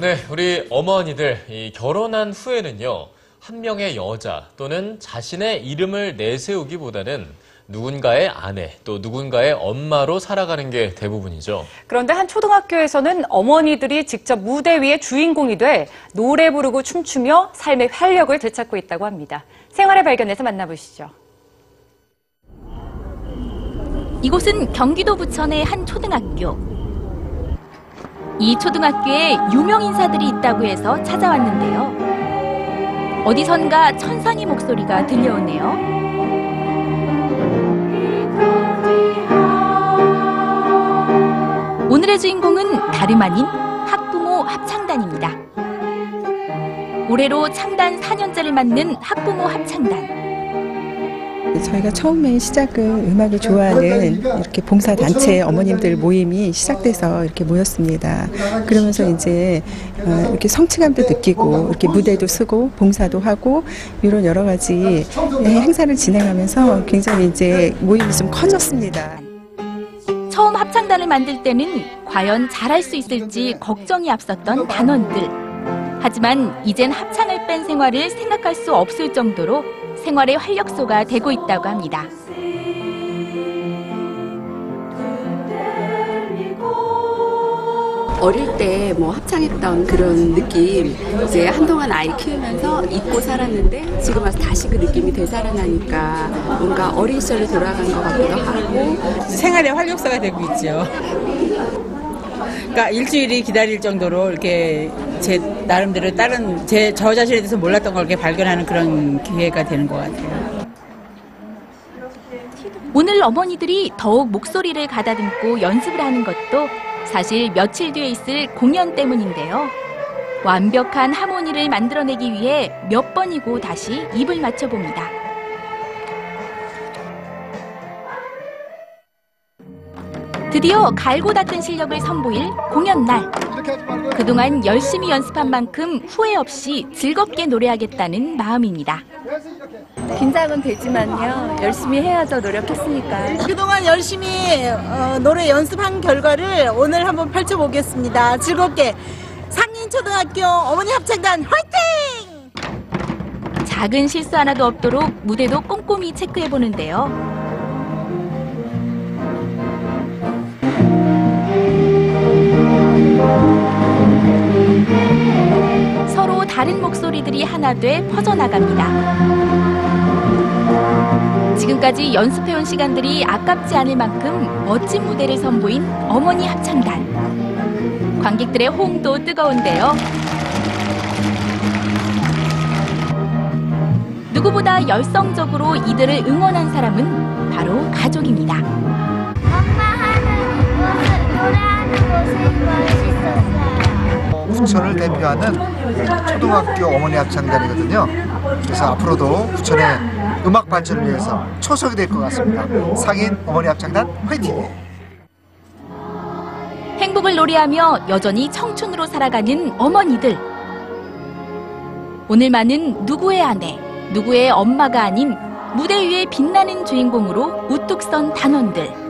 네, 우리 어머니들 이 결혼한 후에는요 한 명의 여자 또는 자신의 이름을 내세우기보다는 누군가의 아내 또 누군가의 엄마로 살아가는 게 대부분이죠. 그런데 한 초등학교에서는 어머니들이 직접 무대 위의 주인공이 돼 노래 부르고 춤추며 삶의 활력을 되찾고 있다고 합니다. 생활의 발견에서 만나보시죠. 이곳은 경기도 부천의 한 초등학교. 이 초등학교에 유명 인사들이 있다고 해서 찾아왔는데요. 어디선가 천상의 목소리가 들려오네요. 오늘의 주인공은 다름 아닌 학부모 합창단입니다. 올해로 창단 4년째를 맞는 학부모 합창단. 저희가 처음에 시작은 음악을 좋아하는 이렇게 봉사 단체 어머님들 모임이 시작돼서 이렇게 모였습니다. 그러면서 이제 어, 이렇게 성취감도 느끼고 이렇게 무대도 쓰고 봉사도 하고 이런 여러 가지 행사를 진행하면서 굉장히 이제 모임이 좀 커졌습니다. 처음 합창단을 만들 때는 과연 잘할 수 있을지 걱정이 앞섰던 단원들. 하지만 이젠 합창을 뺀 생활을 생각할 수 없을 정도로 생활의 활력소가 되고 있다고 합니다. 어릴 때 뭐 합창했던 그런 느낌 이제 한동안 아이 키우면서 잊고 살았는데 지금 와서 다시 그 느낌이 되살아나니까 뭔가 어린 시절로 돌아간 것 같기도 하고 생활의 활력소가 되고 있죠. 그러니까 일주일이 기다릴 정도로 이렇게 제 나름대로 다른 제 저 자신에 대해서 몰랐던 걸 이렇게 발견하는 그런 기회가 되는 것 같아요. 오늘 어머니들이 더욱 목소리를 가다듬고 연습을 하는 것도 사실 며칠 뒤에 있을 공연 때문인데요. 완벽한 하모니를 만들어내기 위해 몇 번이고 다시 입을 맞춰봅니다. 드디어 갈고 닦은 실력을 선보일 공연 날. 그동안 열심히 연습한 만큼 후회 없이 즐겁게 노래하겠다는 마음입니다. 긴장은 되지만요. 열심히 해야죠. 노력했으니까. 그동안 열심히 어, 노래 연습한 결과를 오늘 한번 펼쳐보겠습니다. 즐겁게 상인초등학교 어머니 합창단 화이팅! 작은 실수 하나도 없도록 무대도 꼼꼼히 체크해 보는데요. 다른 목소리들이 하나 돼 퍼져나갑니다. 지금까지 연습해온 시간들이 아깝지 않을 만큼 멋진 무대를 선보인 어머니 합창단. 관객들의 호응도 뜨거운데요. 누구보다 열성적으로 이들을 응원한 사람은 바로 가족입니다. 엄마 하는 부천을 대표하는 초등학교 어머니 합창단이거든요. 그래서 앞으로도 부천의 음악 발전을 위해서 초석이 될 것 같습니다. 상인 어머니 합창단 화이팅! 행복을 노래하며 여전히 청춘으로 살아가는 어머니들. 오늘만은 누구의 아내, 누구의 엄마가 아닌 무대 위에 빛나는 주인공으로 우뚝 선 단원들.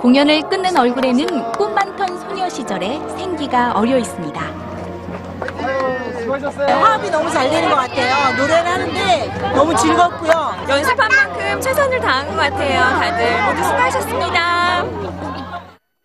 공연을 끝낸 얼굴에는 꿈 많던 소녀 시절의 생기가 어려 있습니다. 화합이 너무 잘 되는 것 같아요. 노래를 하는데 너무 즐겁고요. 연습한 만큼 최선을 다한 것 같아요. 다들 모두 수고하셨습니다.